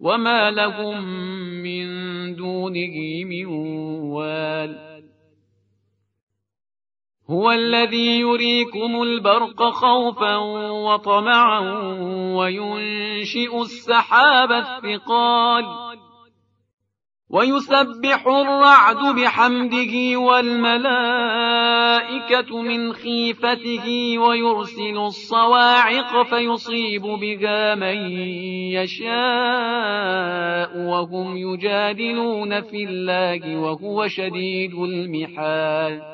وما لهم من دونه من وال هو الذي يريكم البرق خوفا وطمعا وينشئ السحاب الثقال ويسبح الرعد بحمده والملائكة من خيفته ويرسل الصواعق فيصيب بها من يشاء وهم يجادلون في الله وهو شديد المحال.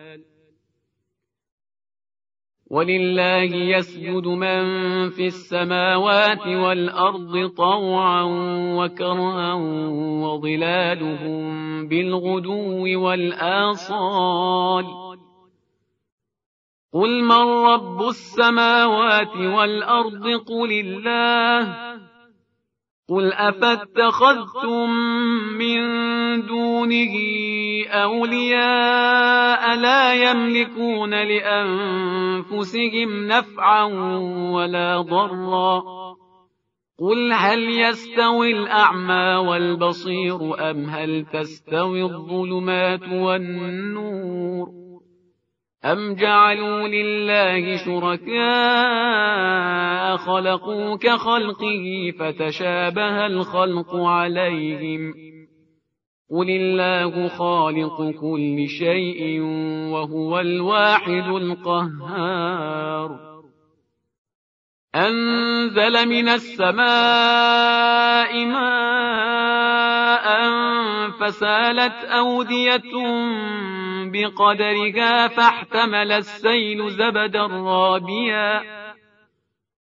ولله يسجد من في السماوات والأرض طوعا وكرها وظلالهم بالغدو والآصال. قل من رب السماوات والأرض؟ قل الله. قل أفاتخذتم من دونه أولياء لا يملكون لأنفسهم نفعا ولا ضرا قل هل يستوي الأعمى والبصير أم هل تستوي الظلمات والنور أم جعلوا لله شركاء خلقوا كخلقه فتشابه الخلق عليهم قل الله خالق كل شيء وهو الواحد القهار أنزل من السماء ماء فسالت أودية بقدرها فاحتمل السيل زبدا رابيا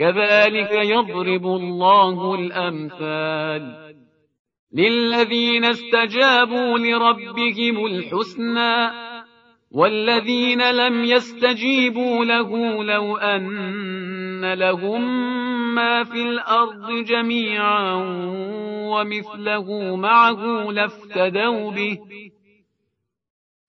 كذلك يضرب الله الأمثال للذين استجابوا لربهم الحسنى والذين لم يستجيبوا له لو أن لهم ما في الأرض جميعا ومثله معه لافتدوا به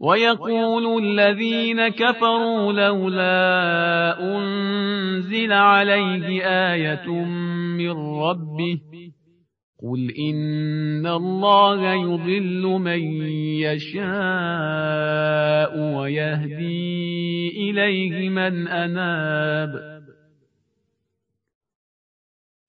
ويقول الذين كفروا لولا أنزل عليه آية من ربه قل إن الله يضل من يشاء ويهدي إليه من أناب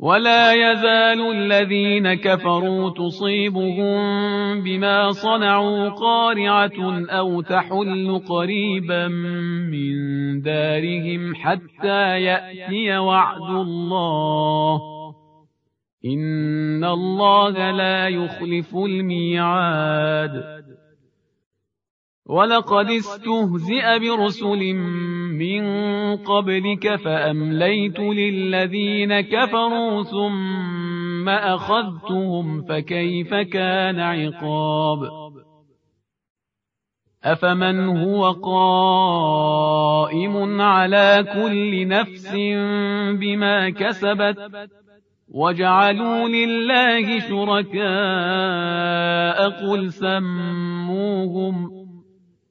ولا يزال الذين كفروا تصيبهم بما صنعوا قارعة أو تحل قريبا من دارهم حتى يأتي وعد الله إن الله لا يخلف الميعاد. ولقد استهزئ برسل من قبلك فأمليت للذين كفروا ثم أخذتهم فكيف كان عقاب؟ أفمن هو قائم على كل نفس بما كسبت؟ وجعلوا لله شركاء قل سموهم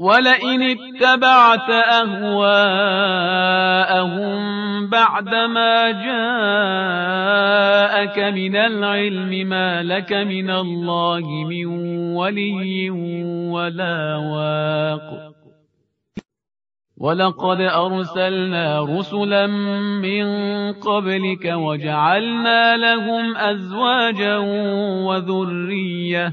ولئن اتبعت أهواءهم بعدما جاءك من العلم ما لك من الله من ولي ولا واق. ولقد أرسلنا رسلا من قبلك وجعلنا لهم أزواجا وذرية.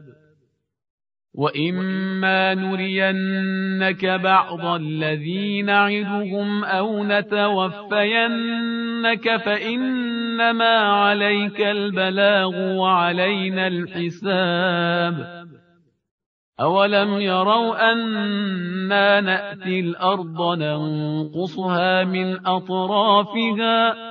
وإما نرينك بعض الذي نعدهم أو نتوفينك فإنما عليك البلاغ وعلينا الحساب أولم يروا أنا نأتي الأرض ننقصها من أطرافها